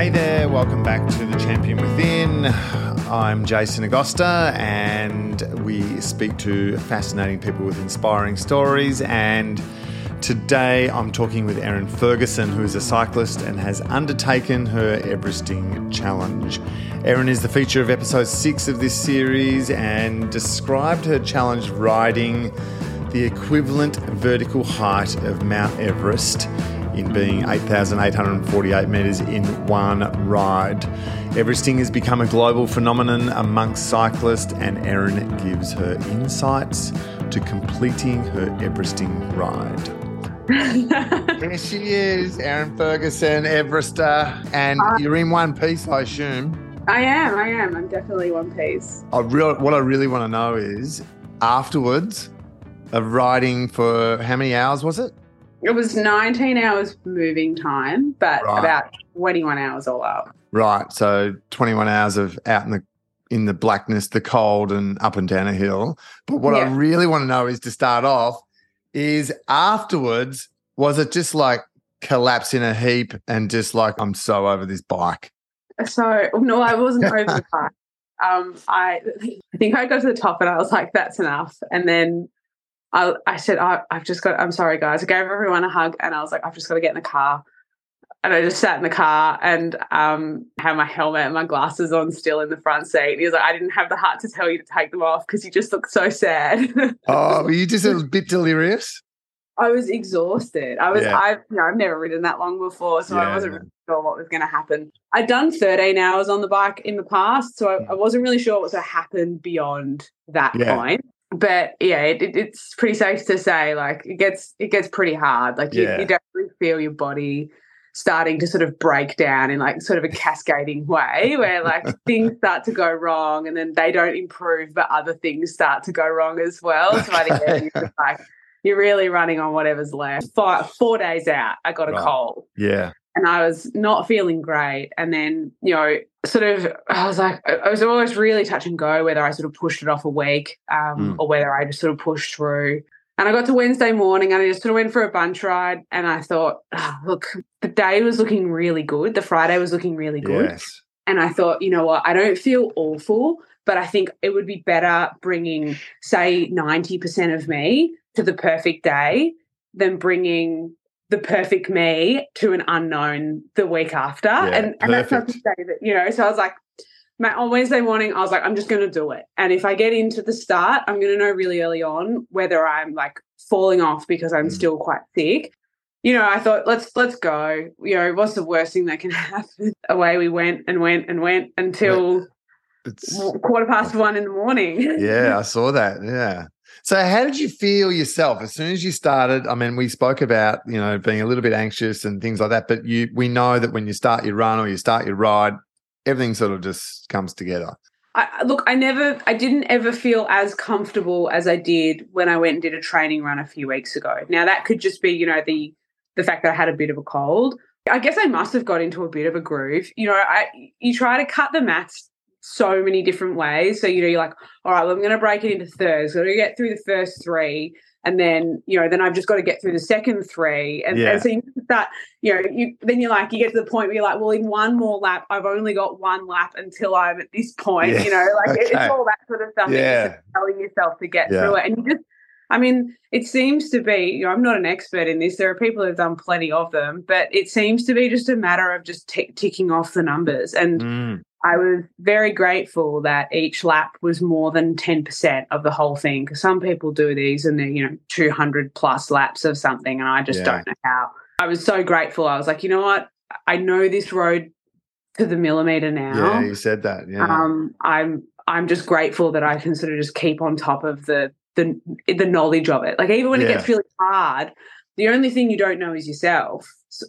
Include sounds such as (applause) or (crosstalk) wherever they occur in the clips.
Hey there, welcome back to the Champion Within. I'm Jason Agosta, and we speak to fascinating people with inspiring stories. And today I'm talking with Erin Ferguson, who is a cyclist and has undertaken her Everesting Challenge. Erin is the feature of episode six of this series and described her challenge riding the equivalent vertical height of Mount Everest in being 8,848 metres in one ride. Everesting has become a global phenomenon amongst cyclists, and Erin gives her insights to completing her Everesting ride. Here she is, Erin Ferguson, Everester, uh, and Hi. you're in one piece, I assume. I am. I am. I'm definitely one piece. I real, what I really want to know is afterwards of riding for how many hours was it? It was 19 hours moving time, but Right. about 21 hours all up. Right. So 21 hours of out in the in the blackness, the cold, and up and down a hill. But what I really want to know is to start off is afterwards, was it just like collapse in a heap and just like I'm so over this bike? So no, I wasn't over the (laughs) part. Um, I I think I got to the top and I was like, "That's enough." And then I I said, I, "I've just got. I'm sorry, guys." I gave everyone a hug and I was like, "I've just got to get in the car." And I just sat in the car and um, had my helmet and my glasses on still in the front seat. And he was like, "I didn't have the heart to tell you to take them off because you just look so sad." (laughs) Oh, were you just a bit delirious? I was exhausted. I was Yeah. I've you know, I've never ridden that long before, so I wasn't really sure what was gonna happen. I'd done 13 hours on the bike in the past, so I, I wasn't really sure what was gonna happen beyond that Yeah. point. But yeah, it, it, it's pretty safe to say like it gets it gets pretty hard. Like you, Yeah. you definitely feel your body starting to sort of break down in like sort of a cascading way (laughs) where like things start to go wrong and then they don't improve but other things start to go wrong as well so by the end you're just (laughs) like you're really running on whatever's left Five, four days out i got a Right. cold Yeah. And i was not feeling great and then you know sort of i was like i was always really touch and go whether i sort of pushed it off a week um, Mm. or whether i just sort of pushed through and I got to Wednesday morning and I just sort of went for a bunch ride and I thought, "Ah, look, the day was looking really good. The Friday was looking really good. Yes. And I thought, you know what, I don't feel awful, but I think it would be better bringing, say, 90% of me to the perfect day than bringing the perfect me to an unknown the week after. and, and that's not to say that, you know, so I was like, Ma- on Wednesday morning, I was like, I'm just going to do it. And if I get into the start, I'm going to know really early on whether I'm like falling off because I'm Mm. still quite sick. You know, I thought let's let's go. You know, what's the worst thing that can (laughs) happen? Away we went and went and went until It's, quarter past one in the morning. (laughs) yeah, I saw that. Yeah. So how did you feel yourself as soon as you started? I mean, we spoke about, you know, being a little bit anxious and things like that, but you we know that when you start your run or you start your ride, everything sort of just comes together. I, look, I never, I didn't ever feel as comfortable as I did when I went and did a training run a few weeks ago. Now that could just be, you know, the the fact that I had a bit of a cold. I guess I must have got into a bit of a groove. You know, I you try to cut the maths so many different ways. So you know, you're like, all right, well, I'm going to break it into thirds. I'm going to get through the first three, and then you know, then I've just got to get through the second three, and, Yeah. and so you start, you know, you then you're like, you get to the point where you're like, well, in one more lap, I've only got one lap until I'm at this point. Yeah. You know, like Okay. it's all that sort of stuff. that Yeah. telling yourself to get Yeah. through it, and you just. I mean, it seems to be, you know, I'm not an expert in this. There are people who've done plenty of them, but it seems to be just a matter of just tick ticking off the numbers. And Mm. I was very grateful that each lap was more than 10% of the whole thing. Because some people do these and they're, you know, 200 plus laps of something. And I just Yeah. don't know how. I was so grateful. I was like, you know what? I know this road to the millimeter now. Yeah, you said that. Yeah. Um, I'm I'm just grateful that I can sort of just keep on top of the the the knowledge of it. Like even when it gets really hard, the only thing you don't know is yourself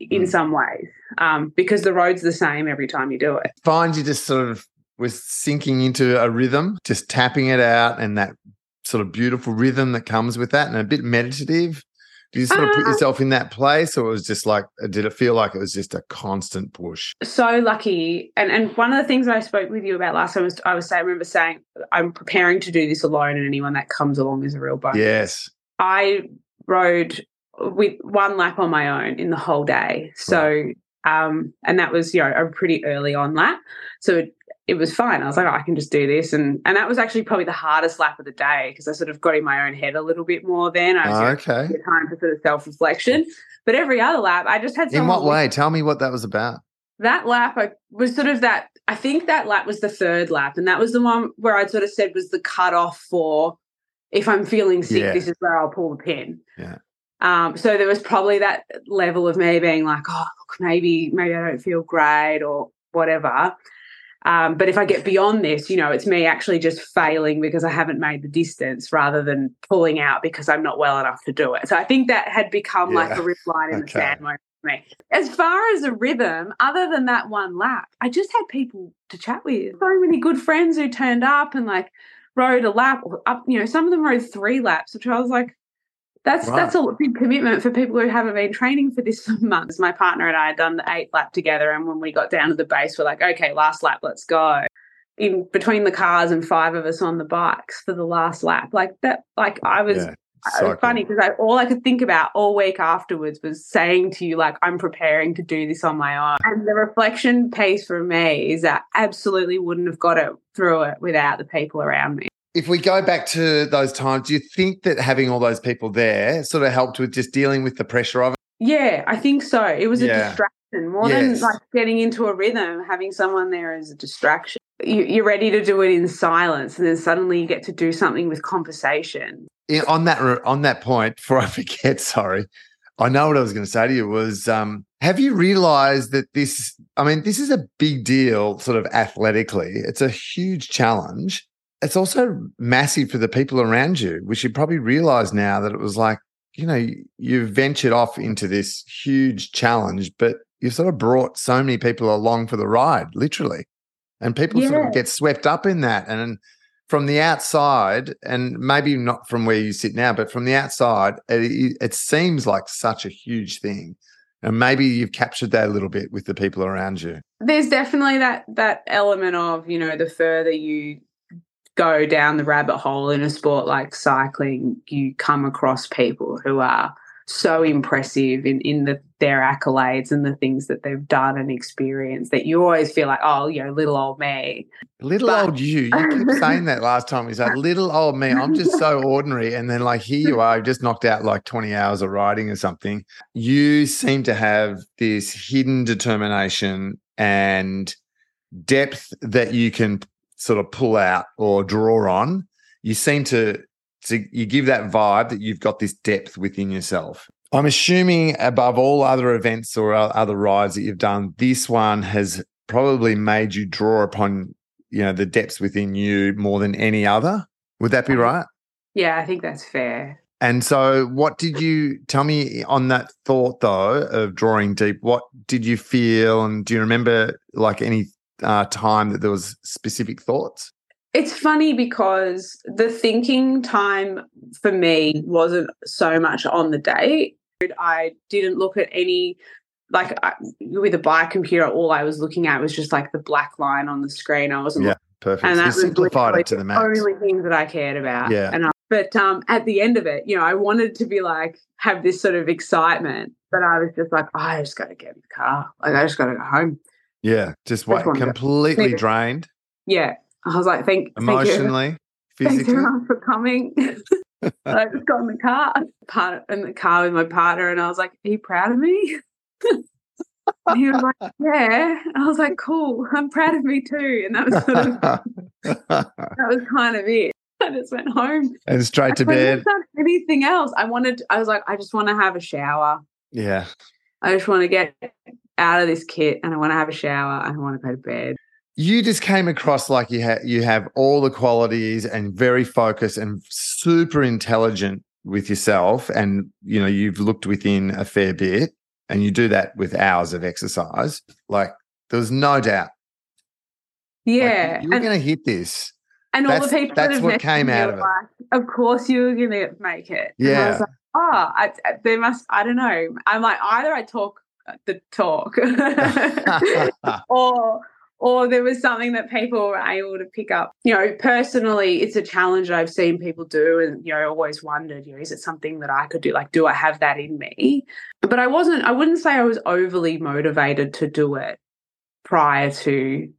in Mm. some ways, um, because the road's the same every time you do it. Find you just sort of was sinking into a rhythm, just tapping it out and that sort of beautiful rhythm that comes with that and a bit meditative. Did you sort of put Uh, yourself in that place or it was just like did it feel like it was just a constant push? so lucky and and one of the things I spoke with you about last time was I was saying I remember saying I'm preparing to do this alone and anyone that comes along is a real bonus. Yes. I rode with one lap on my own in the whole day. So Um, and that was, you know, a pretty early on lap. So it, it was fine. I was like, oh, I can just do this. And and that was actually probably the hardest lap of the day because I sort of got in my own head a little bit more then. I was Oh, okay. time for sort of self reflection. But every other lap, I just had In what way? Tell me what that was about. that lap I was sort of that I think that lap was the third lap and that was the one where I sort of said was the cutoff for if I'm feeling sick Yeah. this is where I'll pull the pin. Yeah. Um, so there was probably that level of me being like, oh look, maybe maybe I don't feel great or whatever. Um, but if I get beyond this, you know, it's me actually just failing because I haven't made the distance rather than pulling out because I'm not well enough to do it. So I think that had become like a rip line in the sand moment for me. As far as a rhythm, other than that one lap, I just had people to chat with. So many good friends who turned up and like rode a lap or up, you know, some of them rode three laps, which I was like, that's Right. that's a big commitment for people who haven't been training for this (laughs) for months. My partner and I had done the eight lap together, and when we got down to the base, we're like, okay, last lap, let's go. In between the cars and five of us on the bikes for the last lap, like that, like I was Yeah. was funny because I, all I could think about all week afterwards was saying to you, like, I'm preparing to do this on my own. And the reflection piece for me is that I absolutely wouldn't have got it through it without the people around me. If we go back to those times, do you think that having all those people there sort of helped with just dealing with the pressure of it? Yeah, I think so. It was Yeah. a distraction more Yes. than like getting into a rhythm. Having someone there is a distraction. You, you're ready to do it in silence, and then suddenly you get to do something with conversation. On that on that point, before I (laughs) forget, sorry, I know what I was going to say to you was, um, have you realised that this? I mean, this is a big deal, sort of athletically. It's a huge challenge. It's also massive for the people around you, which you probably realise now that it was like, you know, you've ventured off into this huge challenge, but you've sort of brought so many people along for the ride, literally, and people sort of get swept up in that and from the outside, and maybe not from where you sit now, but from the outside, it, it seems like such a huge thing. And maybe you've captured that a little bit with the people around you. There's definitely that that element of you know the further you go down the rabbit hole in a sport like cycling, you come across people who are so impressive in, in the, their accolades and the things that they've done and experienced that you always feel like, oh, you know, little old me. Little But- old you, you keep saying that last time. You said, little old me, I'm just so (laughs) ordinary. And then, like, here you are, you've just knocked out like 20 hours of riding or something. You seem to have this hidden determination and depth that you can sort of pull out or draw on. You seem to, to you give that vibe that you've got this depth within yourself. I'm assuming above all other events or other rides that you've done, this one has probably made you draw upon you know the depths within you more than any other. Would that be uh-huh. right? Yeah, I think that's fair. And so, what did you tell me on that thought though of drawing deep? What did you feel, and do you remember like any uh, time that there was specific thoughts? It's funny because the thinking time for me wasn't so much on the date. I didn't look at any, like I, with a bike computer, all I was looking at was just like the black line on the screen. I wasn't Yeah, Perfect. and that you was simplified it to the max. only thing that I cared about. Yeah. And I, but um, at the end of it, you know, I wanted to be like have this sort of excitement, but I was just like, oh, I just got to get in the car. Like I just got to go home. Yeah, just what completely Yeah. drained Yeah. I was like, thank, thank you. emotionally, (laughs) Thanks physically. everyone for coming. (laughs) I just got in the car, part in the car with my partner, and I was like, "Are you proud of me?" (laughs) and he was like, "Yeah." I was like, "Cool, I'm proud of me too." And that was sort of that was kind of it. I just went home. and straight to I bed. anything else. I wanted. I was like, I just want to have a shower. Yeah. I just want to get out of this kit, and I want to have a shower. and I want to go to bed. you just came across like you have you have all the qualities and very focused and super intelligent with yourself and you know you've looked within a fair bit and you do that with hours of exercise like there was no doubt Like, Yeah, you're and, to hit this and all the people that's that have what came out of it. like, Of course, you were going to make it. And I Yeah. was like, oh, I, I- there must. I don't know. I'm like either I talk the talk, (laughs) or or there was something that people were able to pick up. You know, personally, it's a challenge I've seen people do, and you know, always wondered, you know, is it something that I could do? Like, do I have that in me? But I wasn't. I wouldn't say I was overly motivated to do it prior to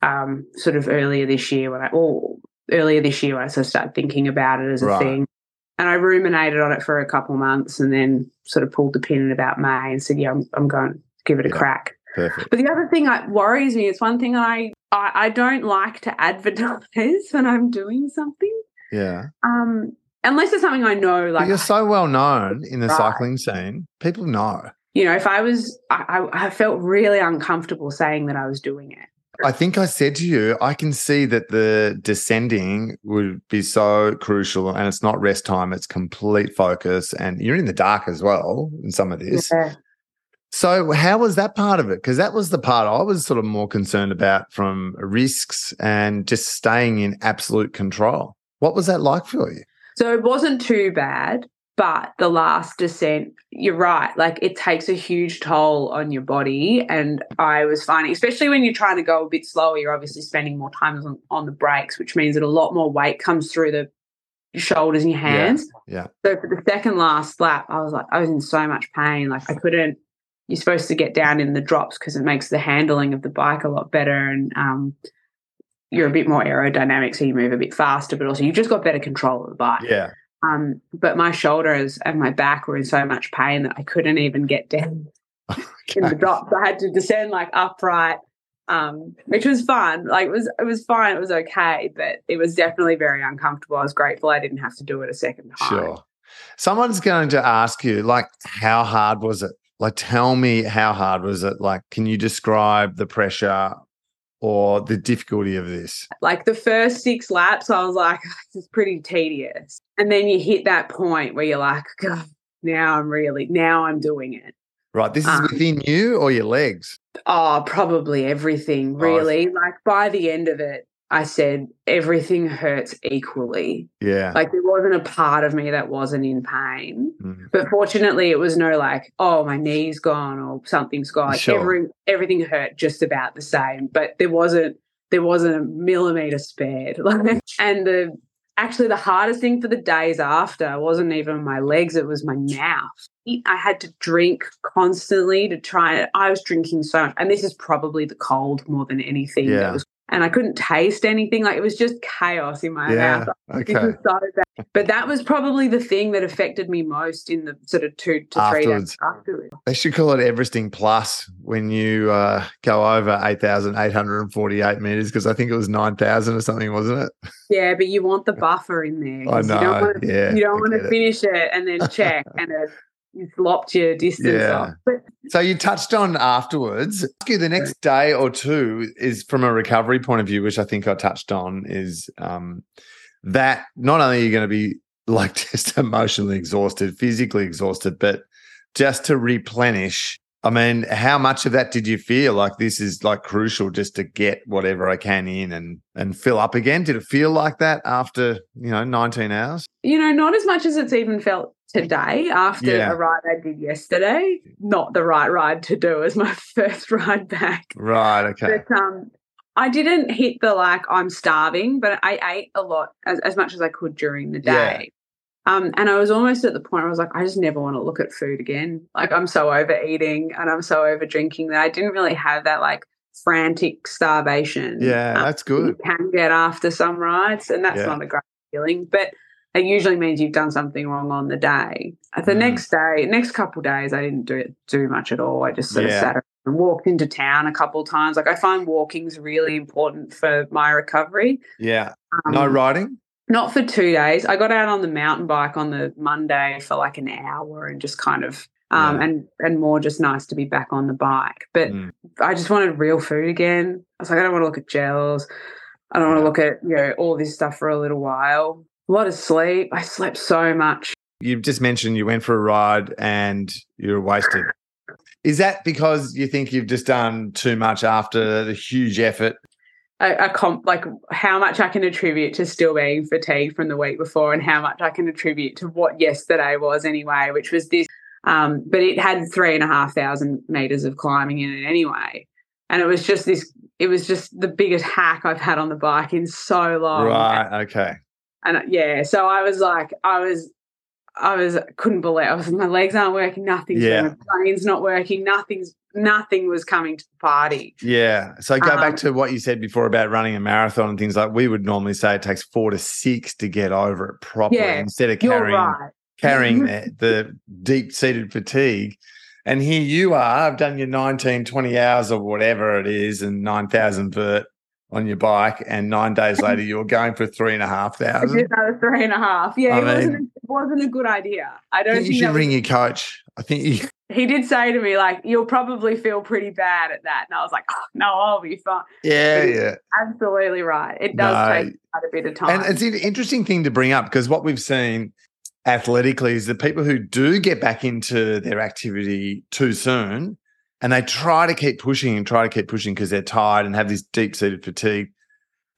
um, sort of earlier this year when I, or earlier this year when I sort of started thinking about it as a Right. thing. And I ruminated on it for a couple months, and then sort of pulled the pin in about May and said, "Yeah, I'm, I'm going to give it a Yeah. crack." Perfect. But the other thing that worries me, it's one thing I, I I don't like to advertise (laughs) when I'm doing something. Yeah. Um, unless it's something I know, But like you're so well known in the Right. cycling scene. People know. you know, if I was, I I felt really uncomfortable saying that I was doing it. I think I said to you, I can see that the descending would be so crucial and it's not rest time, it's complete focus. And you're in the dark as well in some of this. Yeah. So, how was that part of it? Because that was the part I was sort of more concerned about from risks and just staying in absolute control. What was that like for you? So it wasn't too bad, but the last descent, you're right. Like it takes a huge toll on your body. And I was finding, especially when you're trying to go a bit slower, you're obviously spending more time on, on the brakes, which means that a lot more weight comes through the shoulders and your hands. yeah. So for the second last lap, I was like, I was in so much pain. Like I couldn't. You're supposed to get down in the drops because it makes the handling of the bike a lot better, and um, you're a bit more aerodynamic, so you move a bit faster. But also, you've just got better control of the bike. Yeah. Um, but my shoulders and my back were in so much pain that I couldn't even get down (laughs) in the Okay. drops. I had to descend like upright, um, which was fun. Like it was, it was fine. It was okay, but it was definitely very uncomfortable. I was grateful I didn't have to do it a second time. Sure. Someone's going to ask you, like, how hard was it? Like, tell me how hard was it? Like, can you describe the pressure or the difficulty of this? Like the first six laps, I was like, (laughs) this is pretty tedious. And then you hit that point where you're like, (laughs) God, now I'm really, now I'm doing it. Right. This is Um, within you or your legs? Oh, probably everything, Oh, really. Like by the end of it, I said everything hurts equally. Yeah. Like there wasn't a part of me that wasn't in pain. Mm. But fortunately, it was no like, oh, my knee's gone or something's gone. Sure. every everything hurt just about the same. But there wasn't there wasn't a millimeter spared. Like, (laughs) and the actually the hardest thing for the days after wasn't even my legs; it was my mouth. I had to drink constantly to try. I was drinking so much, and this is probably the cold more than anything. that Yeah. was, and I couldn't taste anything. Like it was just chaos in my Yeah. mouth. Okay. This was so bad. But that was probably the thing that affected me most in the sort of two to three Afterwards. days afterwards. They should call it Everesting Plus when you uh, go over 8,848 meters because I think it was 9,000 or something, wasn't it? Yeah, but you want the buffer in there. I know. You don't want to, yeah. you don't want to finish it and then check and it, you've lopped your distance Yeah. off. So you touched on afterwards. Ask you the next day or two is from a recovery point of view, which I think I touched on, is um, that not only are you going to be like (laughs) just emotionally exhausted, physically exhausted, but just to replenish. I mean, how much of that did you feel like this is like crucial just to get whatever I can in and and fill up again? Did it feel like that after you know 19 hours? you know, not as much as it's even felt today after Yeah. a ride I did yesterday. Not the right ride to do as my (laughs) first ride back. Right. Okay. But um, I didn't hit the like I'm starving, but I ate a lot as, as much as I could during the Yeah. day. Um, and I was almost at the point where I was like, I just never want to look at food again. Like I'm so overeating and I'm so over drinking that I didn't really have that like frantic starvation. Yeah, um, that's that you good. can get after some rides, and that's Yeah. not a great feeling. But it usually means you've done something wrong on the day. The Mm. next day, next couple of days, I didn't do it do much at all. I just sort Yeah. of sat around and walked into town a couple of times. Like I find walking's really important for my recovery. Yeah. Um, No riding. not for two days. I got out on the mountain bike on the Monday for like an hour and just kind of um Yeah. and and more just nice to be back on the bike. But Mm. I just wanted real food again. I was like, I don't want to look at gels. I don't want to look at, you know, all this stuff for a little while. A lot of sleep. I slept so much. you just mentioned you went for a ride and you're wasted. Is that because you think you've just done too much after the huge effort? A, a comp like how much I can attribute to still being fatigued from the week before and how much I can attribute to what yesterday was anyway, which was this um, but it had three and a half thousand meters of climbing in it anyway. And it was just this it was just the biggest hack I've had on the bike in so long. Right. Okay. And yeah, so I was like, I was, I was, couldn't believe. I was, my legs aren't working. Nothing's Yeah. yeah. my brain's not working. Nothing's, nothing was coming to the party. Yeah. So go Um, back to what you said before about running a marathon and things like we would normally say it takes four to six to get over it properly Yeah, instead of carrying right. carrying (laughs) the, the deep seated fatigue. And here you are, I've done your 19, 20 hours or whatever it is, and 9,000 vert on your bike. And nine days (laughs) later, you're going for three and a half thousand. another three and a half. Yeah, I it, wasn't, mean- it wasn't a good idea. I I don't think think, you should was- ring your coach. I think you, (laughs) he did say to me, like, you'll probably feel pretty bad at that. And I was like, oh, no, I'll be fine. yeah, yeah. Absolutely right. It does No. take quite a bit of time. And it's an interesting thing to bring up because what we've seen athletically is the people who do get back into their activity too soon and they try to keep pushing and try to keep pushing because they're tired and have this deep seated fatigue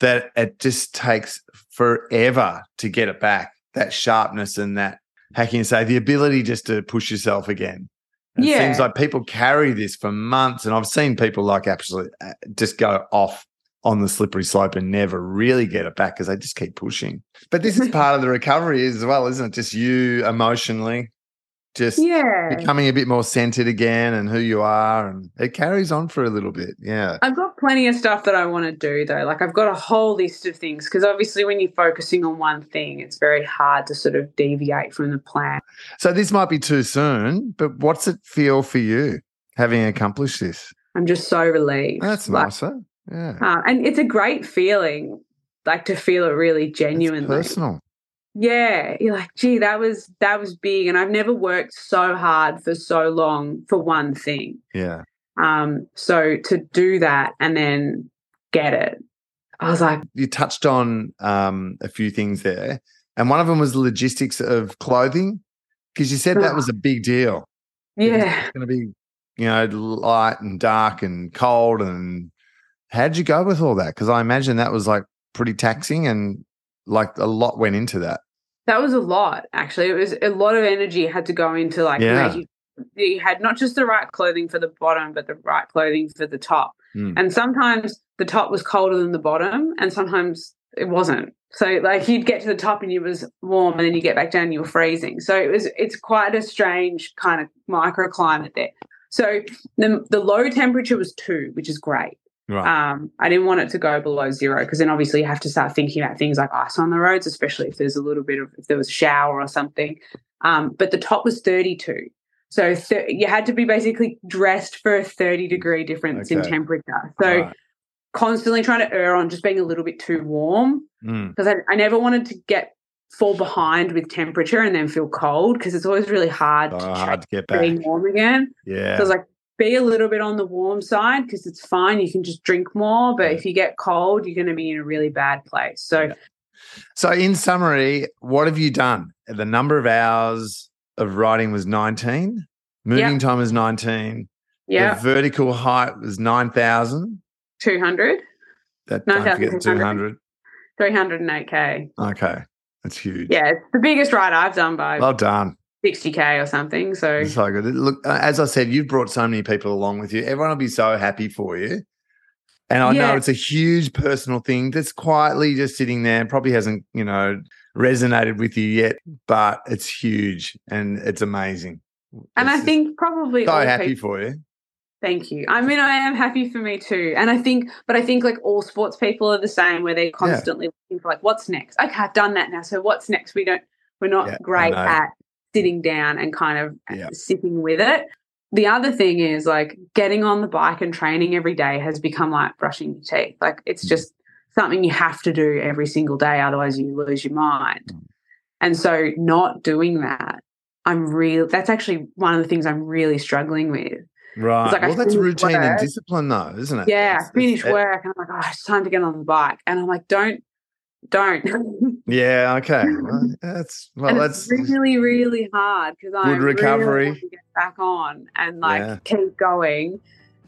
that it just takes forever to get it back that sharpness and that hacking. You say the ability just to push yourself again. And it Yeah. seems like people carry this for months and i've seen people like absolutely uh, just go off on the slippery slope and never really get it back because they just keep pushing. But this is (laughs) part of the recovery as well isn't it? Just you emotionally just yeah. becoming a bit more centered again and who you are and it carries on for a little bit yeah I've got plenty of stuff that I want to do though. Like I've got a whole list of things because obviously when you're focusing on one thing, it's very hard to sort of deviate from the plan. so this might be too soon but what's it feel for you having accomplished this I'm just so relieved. that's Like, nicer yeah uh, and it's a great feeling, like to feel it really It's genuinely. personal Yeah, you're like, gee, that was that was big, and I've never worked so hard for so long for one thing. yeah Um, so to do that and then get it, I was like, you touched on um, a few things there, and one of them was the logistics of clothing because you said that was a big deal. yeah. it's going to be you know light and dark and cold. And how did you go with all that? Because I imagine that was like pretty taxing and like a lot went into that. That was a lot, actually. It was a lot of energy had to go into like Yeah. making you had not just the right clothing for the bottom, but the right clothing for the top. Mm. And sometimes the top was colder than the bottom, and sometimes it wasn't. So like you'd get to the top and it was warm, and then you get back down and you were freezing. So it was it's quite a strange kind of microclimate there. So the the low temperature was two, which is great. Right. Um, I didn't want it to go below zero because then obviously you have to start thinking about things like ice on the roads, especially if there's a little bit of if there was a shower or something. Um, but the top was 32. So th- you had to be basically dressed for a 30 degree difference in temperature. So Right. constantly trying to err on just being a little bit too warm Mm. because I, I never wanted to get fall behind with temperature and then feel cold because it's always really hard Oh, to hard to get change being back. warm again. Yeah. Like, be a little bit on the warm side because it's fine. You can just drink more. But if you get cold, you're going to be in a really bad place. So, Yeah. So, in summary, what have you done? The number of hours of riding was 19, moving Yeah. time was 19, yeah, vertical height was 9,000. 200, That, don't forget the 9,200. 200. 308K. Okay. That's huge. Yeah, it's the biggest ride I've done by Well done. 60K or something. So, so good. Look, uh, as I said, you've brought so many people along with you. Everyone will be so happy for you. And I know it's a huge personal thing that's quietly just sitting there, probably hasn't, you know, resonated with you yet, but it's huge and it's amazing. and It's I think probably so happy people- for you. Thank you. I mean, I am happy for me too. And I think, but I think like all sports people are the same where they're constantly looking for like, what's next? Okay, I've done that now. So what's next? We don't, we're not Yeah, great at sitting down and kind of Yeah. sitting with it. The other thing is like getting on the bike and training every day has become like brushing your teeth. Like it's Mm. just something you have to do every single day. Otherwise you lose your mind. Mm. And so not doing that, I'm real. That's actually one of the things I'm really struggling with. Right. like well, that's routine and discipline, though, isn't it? Yeah, It's- I finish it's- work and I'm like, oh, it's time to get on the bike. And I'm like, don't, don't. (laughs) Yeah. Okay. Well, that's well. and That's it's really, really hard because I recovery. really to get back on and like Yeah. keep going.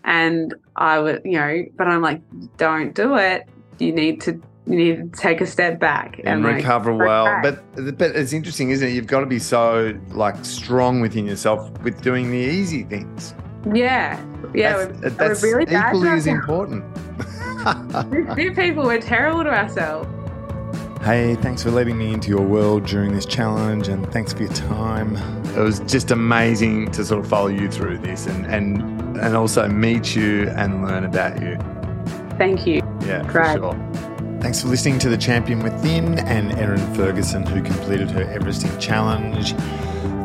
And I would, you know, but I'm like, don't do it. You need to, you need to take a step back and like, recover well. okay. But but it's interesting, isn't it? You've got to be so like strong within yourself with doing the easy things. yeah, yeah, that's, we're, that's we're really equally as important. (laughs) New people, we're terrible to ourselves. Hey, thanks for letting me into your world during this challenge and thanks for your time. It was just amazing to sort of follow you through this and, and, and also meet you and learn about you. Thank you. Yeah, Great. for sure. Thanks for listening to The Champion Within and Erin Ferguson, who completed her Everesting Challenge.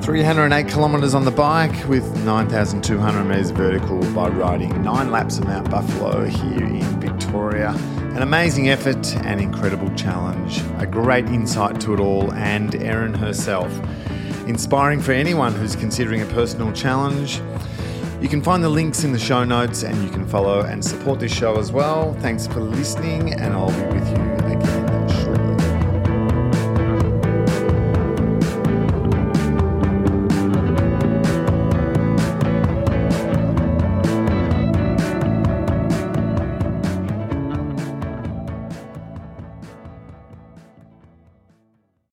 308 kilometres on the bike with 9,200 metres vertical by riding nine laps of Mount Buffalo here in Victoria. An amazing effort an incredible challenge. A great insight to it all, and Erin herself. Inspiring for anyone who's considering a personal challenge. You can find the links in the show notes and you can follow and support this show as well. Thanks for listening, and I'll be with you